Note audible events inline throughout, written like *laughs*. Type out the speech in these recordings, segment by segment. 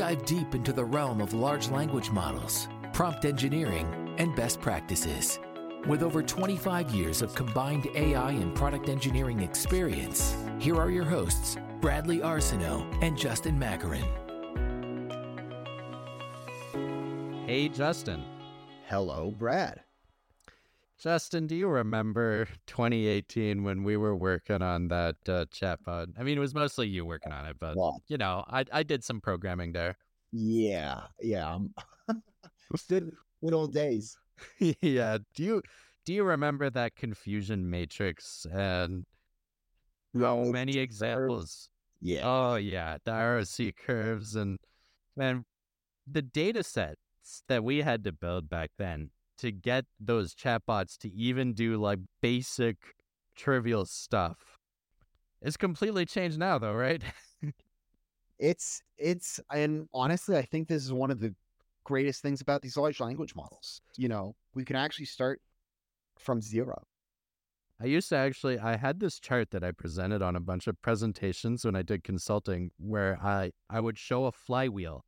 Dive deep into the realm of large language models, prompt engineering, and best practices. With over 25 years of combined AI and product engineering experience, here are your hosts, Bradley Arsenault and Justin Makarin. Hey, Justin. Hello, Brad. Justin, do you remember 2018 when we were working on that uh, chatbot? I mean, it was mostly you working on it, but you know, I I did some programming there. yeah, yeah. um, *laughs* *laughs* Good, good old days. yeah. Do you do you remember that confusion matrix and No, many examples? yeah, Oh yeah, the ROC curves and man, the data sets that we had to build back then to get those chatbots to even do like basic trivial stuff. It's completely changed now though, right? *laughs* it's it's and honestly, I think this is one of the greatest things about these large language models. You know, we can actually start from zero. I used to actually I had this chart that I presented on a bunch of presentations when I did consulting where I I would show a flywheel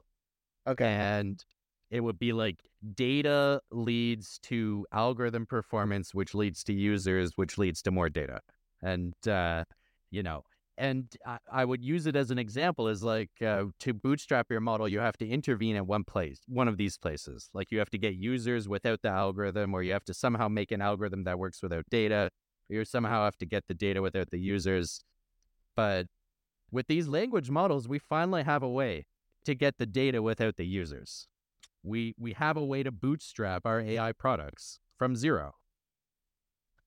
Okay. and it would be like data leads to algorithm performance which leads to users which leads to more data. And uh, you know and I, I would use it as an example is like uh, to bootstrap your model you have to intervene at one place one of these places. Like you have to get users without the algorithm or you have to somehow make an algorithm that works without data or you somehow have to get the data without the users. But with these language models we finally have a way to get the data without the users. We we have a way to bootstrap our AI products from zero.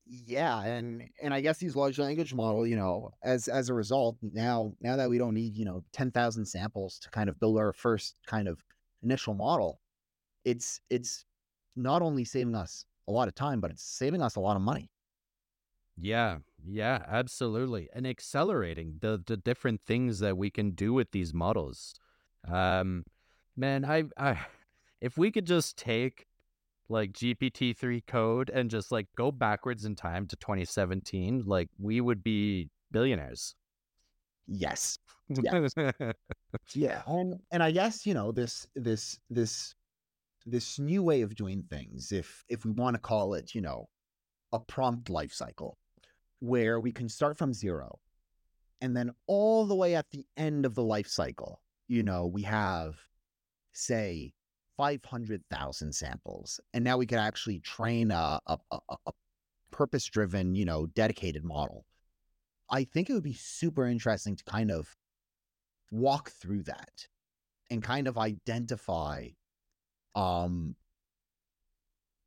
Yeah, and and I guess these large language model, you know, as as a result, now now that we don't need, you know, 10,000 samples to kind of build our first kind of initial model, it's it's not only saving us a lot of time, but it's saving us a lot of money. Yeah, yeah, absolutely. And accelerating the the different things that we can do with these models. Um man, I I if we could just take like GPT-3 code and just like go backwards in time to 2017, like we would be billionaires. Yes. *laughs* Yeah. And and I guess, you know, this this this this new way of doing things, if if we want to call it, you know, a prompt life cycle, where we can start from zero and then all the way at the end of the life cycle, you know, we have say 500,000 samples. And now we could actually train a a, a, a purpose driven, you know, dedicated model. I think it would be super interesting to kind of walk through that and kind of identify um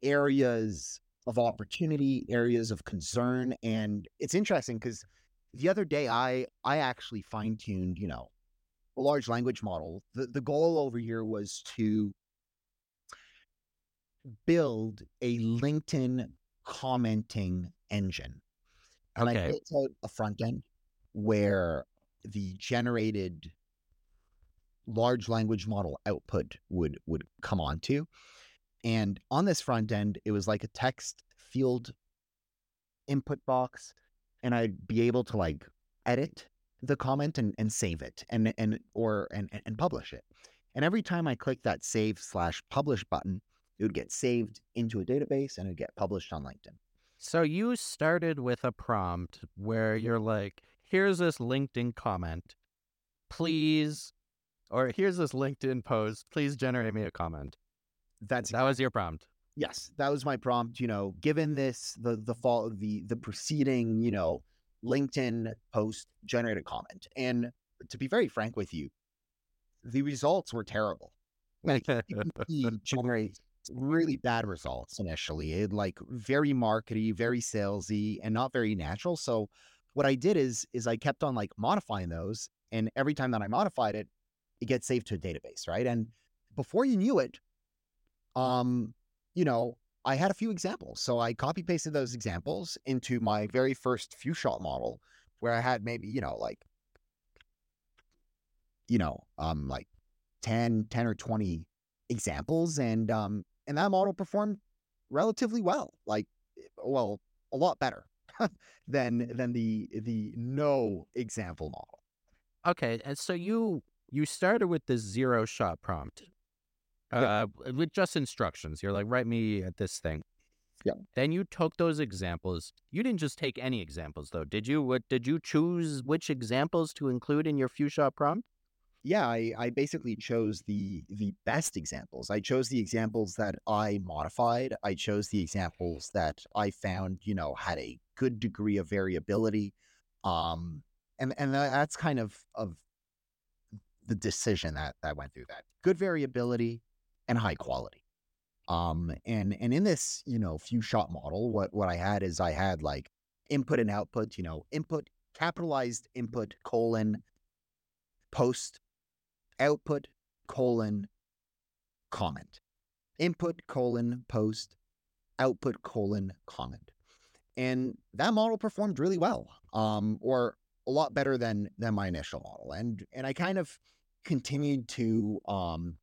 areas of opportunity areas of concern and it's interesting because the other day i i actually fine-tuned you know a large language model the, the goal over here was to build a linkedin commenting engine. And i built out a front end where the generated large language model output would would come onto. And on this front end it was like a text field input box and i'd be able to like edit the comment and, and save it and and or and and publish it. And every time i click that save slash publish button it would get saved into a database and it would get published on linkedin So you started with a prompt where mm-hmm. you're like, here's this LinkedIn comment. Mm-hmm. Please or here's this LinkedIn post. Please generate me a comment. that's That was your prompt. yes that was my prompt you know given this the the fall the the preceding you know linkedin post generated comment and to be very frank with you the results were terrible like *laughs* GPT generates really bad results initially it like very markety very salesy and not very natural so what i did is is i kept on like modifying those and every time that i modified it it gets saved to a database right and before you knew it um you know, I had a few examples. So I copy pasted those examples into my very first few shot model where I had maybe, you know, like, you know, um, like 10, 10 or 20 examples. And, um, and that model performed relatively well, like, well, a lot better *laughs* than, than the, the no example model. Okay, and so you you started with the zero shot prompt uh, with just instructions. You're like, write me at this thing. Yeah. Then you took those examples. You didn't just take any examples though, did you? What did you choose which examples to include in your few shot prompt? Yeah, I, I basically chose the the best examples. I chose the examples that I modified. I chose the examples that I found, you know, had a good degree of variability. Um, and and that's kind of of the decision that that went through that good variability and high quality. Um, and and in this, you know, few shot model, what what I had is I had like input and output, you know, input capitalized input colon post output colon comment. Input colon post. Output colon comment. And that model performed really well um, or a lot better than than my initial model. And and i kind of continued to um,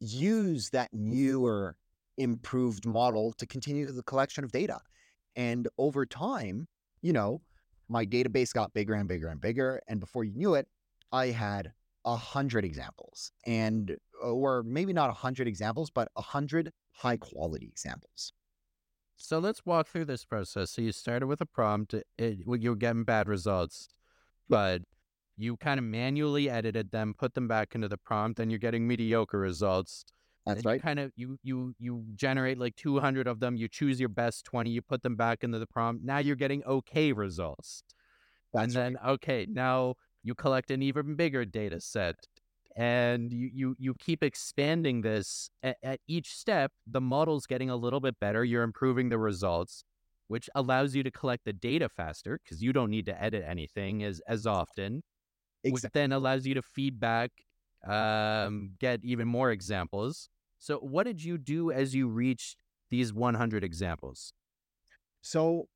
use that newer improved model to continue the collection of data. And over time you know my database got bigger and bigger and bigger. And before you knew it i had a hundred examples and uh, or maybe not a hundred examples but a hundred high quality examples. So let's walk through this process. So you started with a prompt it, you're getting bad results but you kind of manually edited them put them back into the prompt and you're getting mediocre results. That's right. kind of you you you generate like 200 of them you choose your best 20 you put them back into the prompt. Now you're getting okay results. That's and then right. okay now you collect an even bigger data set and you you you keep expanding this at, at, each step the model's getting a little bit better you're improving the results which allows you to collect the data faster because you don't need to edit anything as as often exactly. which then allows you to feedback um, get even more examples so what did you do as you reached these 100 examples so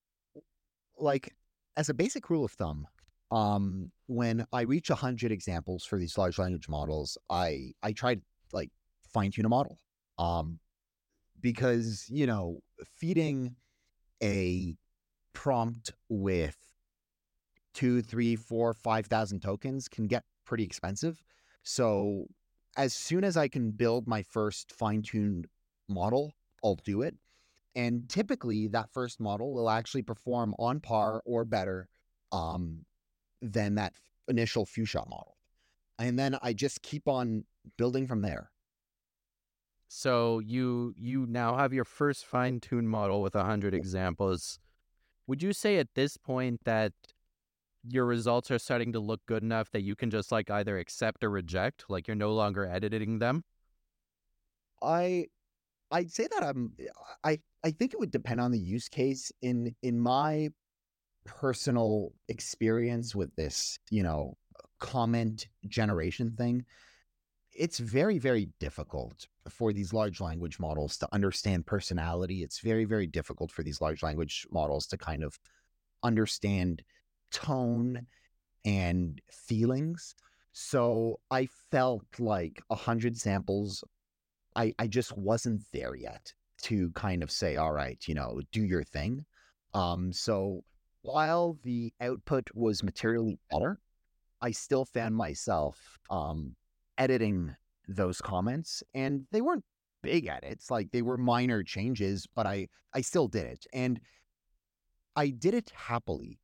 like as a basic rule of thumb um, when I reach a hundred examples for these large language models, I I try to like fine tune a model, um, because you know feeding a prompt with two, three, four, five thousand tokens can get pretty expensive. So as soon as I can build my first fine tuned model, I'll do it. And typically, that first model will actually perform on par or better um, than that initial few shot model. And then I just keep on building from there. So you you now have your first fine-tuned model with 100 examples. Would you say at this point that your results are starting to look good enough that you can just like either accept or reject, like you're no longer editing them? I I'd say that I'm I I think it would depend on the use case. In in my personal experience with this, you know, comment generation thing, it's very, very difficult for these large language models to understand personality. It's very, very difficult for these large language models to kind of understand tone and feelings. So I felt like a hundred samples, I, I just wasn't there yet to kind of say, all right, you know, do your thing. Um, so while the output was materially better, I still found myself um, editing those comments, and they weren't big edits; like they were minor changes, but I I still did it, and I did it happily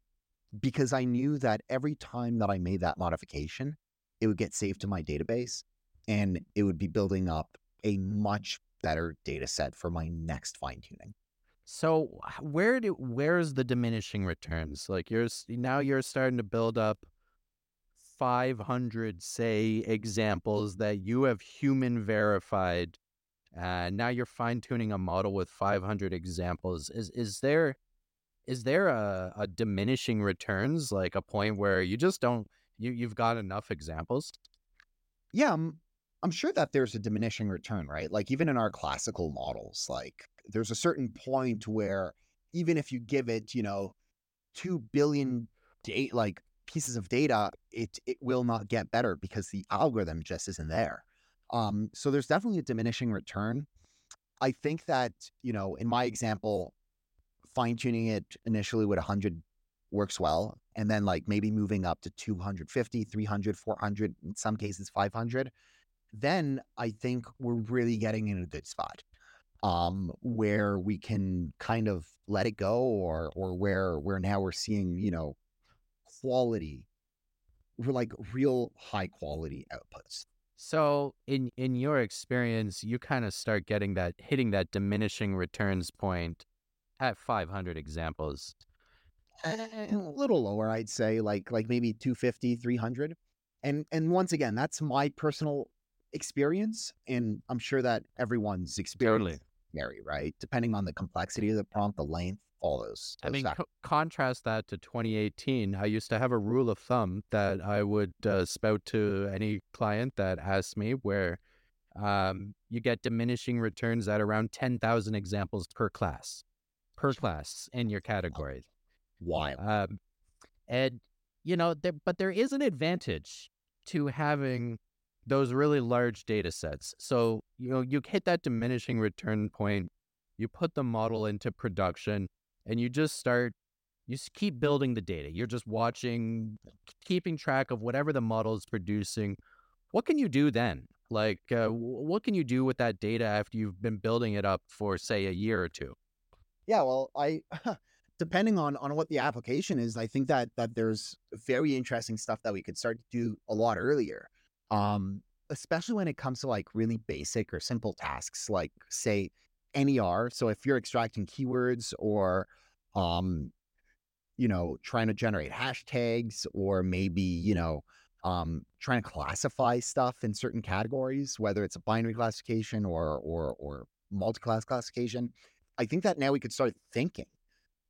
because I knew that every time that I made that modification, it would get saved to my database, and it would be building up a much better data set for my next fine tuning. So where do where's the diminishing returns? Like you're now mm. you're starting to build up 500 say examples that you have human verified. And now you're fine tuning a model with 500 examples. Is is there is there a, a diminishing returns like a point where you just don't you you've got enough examples? Yeah, I'm I'm sure that there's a diminishing return, right? Like even in our classical models, like there's a certain point where even if you give it, you know, two billion date like pieces of data, it it will not get better because the algorithm just isn't there. Um, so there's definitely a diminishing return. I think that you know, in my example, fine tuning it initially with 100 works well. and then like maybe moving up to 250, 300, 400, in some cases 500, then I think we're really getting in a good spot um, where we can kind of let it go or or where where now we're seeing, you know, quality, like real high quality outputs. So in in your experience, you kind of start getting that hitting that diminishing returns point at 500 examples. a little lower, I'd say, like like maybe 250, 300. And and once again, that's my personal experience, and I'm sure that everyone's experience Totally. Vary, right? Depending on the complexity of the prompt, the length, all those. I those mean, co- contrast that to 2018. I used to have a rule of thumb that I would uh, spout to any client that asked me where um, you get diminishing returns at around 10,000 examples per class, per class in your category. Why? Um, and, you know, there, but there is an advantage to having those really large data sets. So, you know, you hit that diminishing return point, you put the model into production, and you just start, you just keep building the data. You're just watching, keeping track of whatever the model is producing. What can you do then? Like, uh, what can you do with that data after you've been building it up for, say, a year or two? Yeah, well, I *laughs* depending on on what the application is, I think that that there's very interesting stuff that we could start to do a lot earlier. Um, especially when it comes to like really basic or simple tasks, like say NER. So if you're extracting keywords or um, you know, trying to generate hashtags or maybe, you know, um, trying to classify stuff in certain categories, whether it's a binary classification or or or multi-class classification. I think that now we could start thinking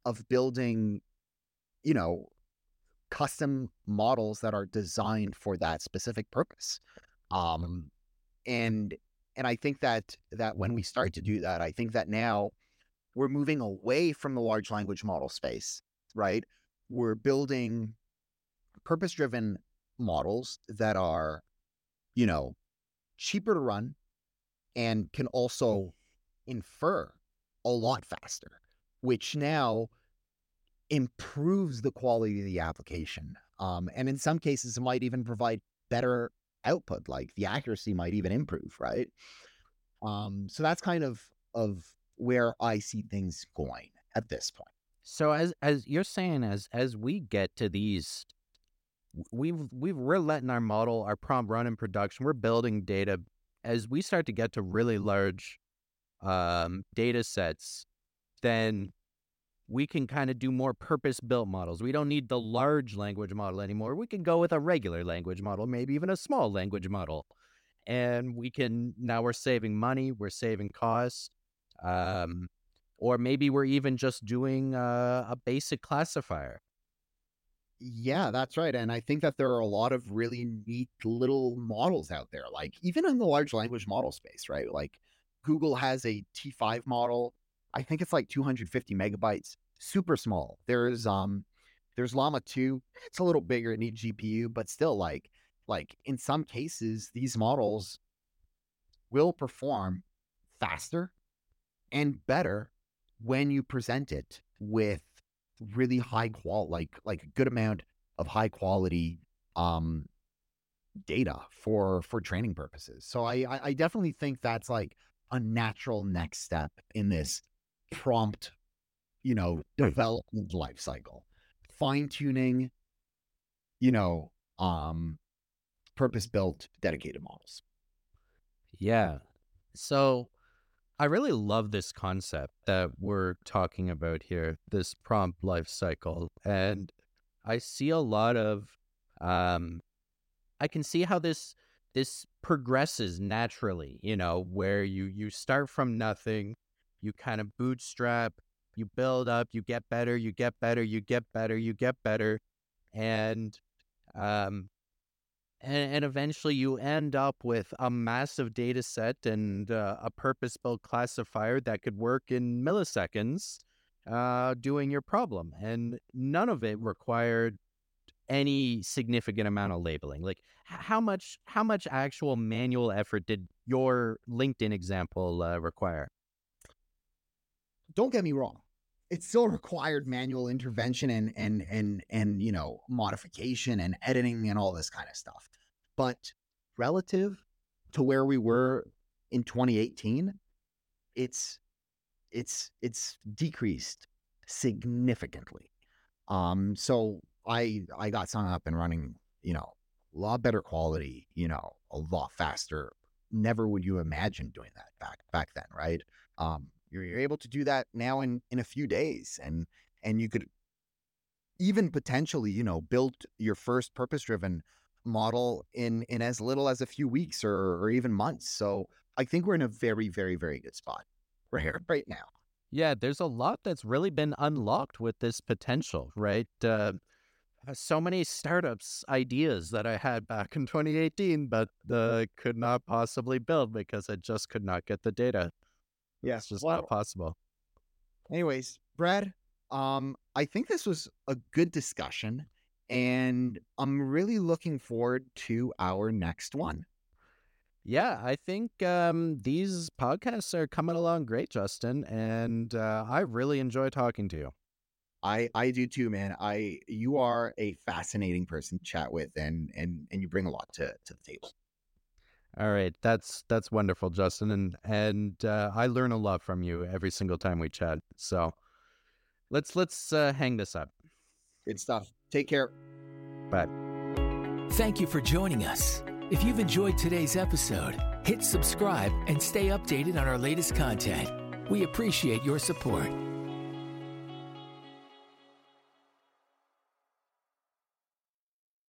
of building, you know, custom models that are designed for that specific purpose. Um, and and I think that that when we start to do that, I think that now we're moving away from the large language model space, right? We're building purpose-driven models that are, you know, cheaper to run and can also infer a lot faster, which now improves the quality of the application. Um, and in some cases, it might even provide better output, like the accuracy might even improve, right? Um, so that's kind of of where I see things going at this point. So as as you're saying, as as we get to these, we've we've we're letting our model, our prompt run in production. We're building data as we start to get to really large um, data sets. Then we can kind of do more purpose built models. We don't need the large language model anymore. We can go with a regular language model, maybe even a small language model, and we can now we're saving money, we're saving costs. Um, or maybe we're even just doing uh, a basic classifier. Yeah, that's right. And I think that there are a lot of really neat little models out there, like even in the large language model space, right? Like Google has a T5 model. I think it's like 250 megabytes, super small. There's um there's Llama 2. It's a little bigger, it needs GPU, but still like like in some cases these models will perform faster and better when you present it with really high qual like like a good amount of high quality um data for for training purposes so I, I i definitely think that's like a natural next step in this prompt you know development life cycle fine tuning you know um purpose built dedicated models Yeah. So I really love this concept that we're talking about here, this prompt life cycle. And I see a lot of um I can see how this this progresses naturally, you know, where you you start from nothing, you kind of bootstrap, you build up, you get better, you get better, you get better, you get better. And um and, and eventually you end up with a massive data set and uh, a purpose built classifier that could work in milliseconds uh, doing your problem. And none of it required any significant amount of labeling. Like how much how much actual manual effort did your LinkedIn example uh, require? Don't get me wrong it still required manual intervention and and and and you know modification and editing and all this kind of stuff. But relative to where we were in 2018, it's it's it's decreased significantly. Um, so I I got Sana up and running, you know, a lot better quality, you know, a lot faster. Never would you imagine doing that back back then, right? Um, you're, you're able to do that now in in a few days, and and you could even potentially, you know, build your first purpose driven model in in as little as a few weeks or or even months. So I think we're in a very very very good spot *laughs* right right now. Yeah, there's a lot that's really been unlocked with this potential, right? Uh, so many startups ideas that I had back in 2018, but uh, could not possibly build because I just could not get the data. Yeah, it's just well, not possible. Anyways, Brad, um, I think this was a good discussion, and I'm really looking forward to our next one. Yeah, I think um, these podcasts are coming along great, Justin, and uh, I really enjoy talking to you. I I do too, man. I you are a fascinating person to chat with, and and and you bring a lot to to the table. All right, that's that's wonderful, Justin, and and uh, I learn a lot from you every single time we chat. So let's let's uh, hang this up. Good stuff. Take care. Bye. Thank you for joining us. If you've enjoyed today's episode, hit subscribe and stay updated on our latest content. We appreciate your support.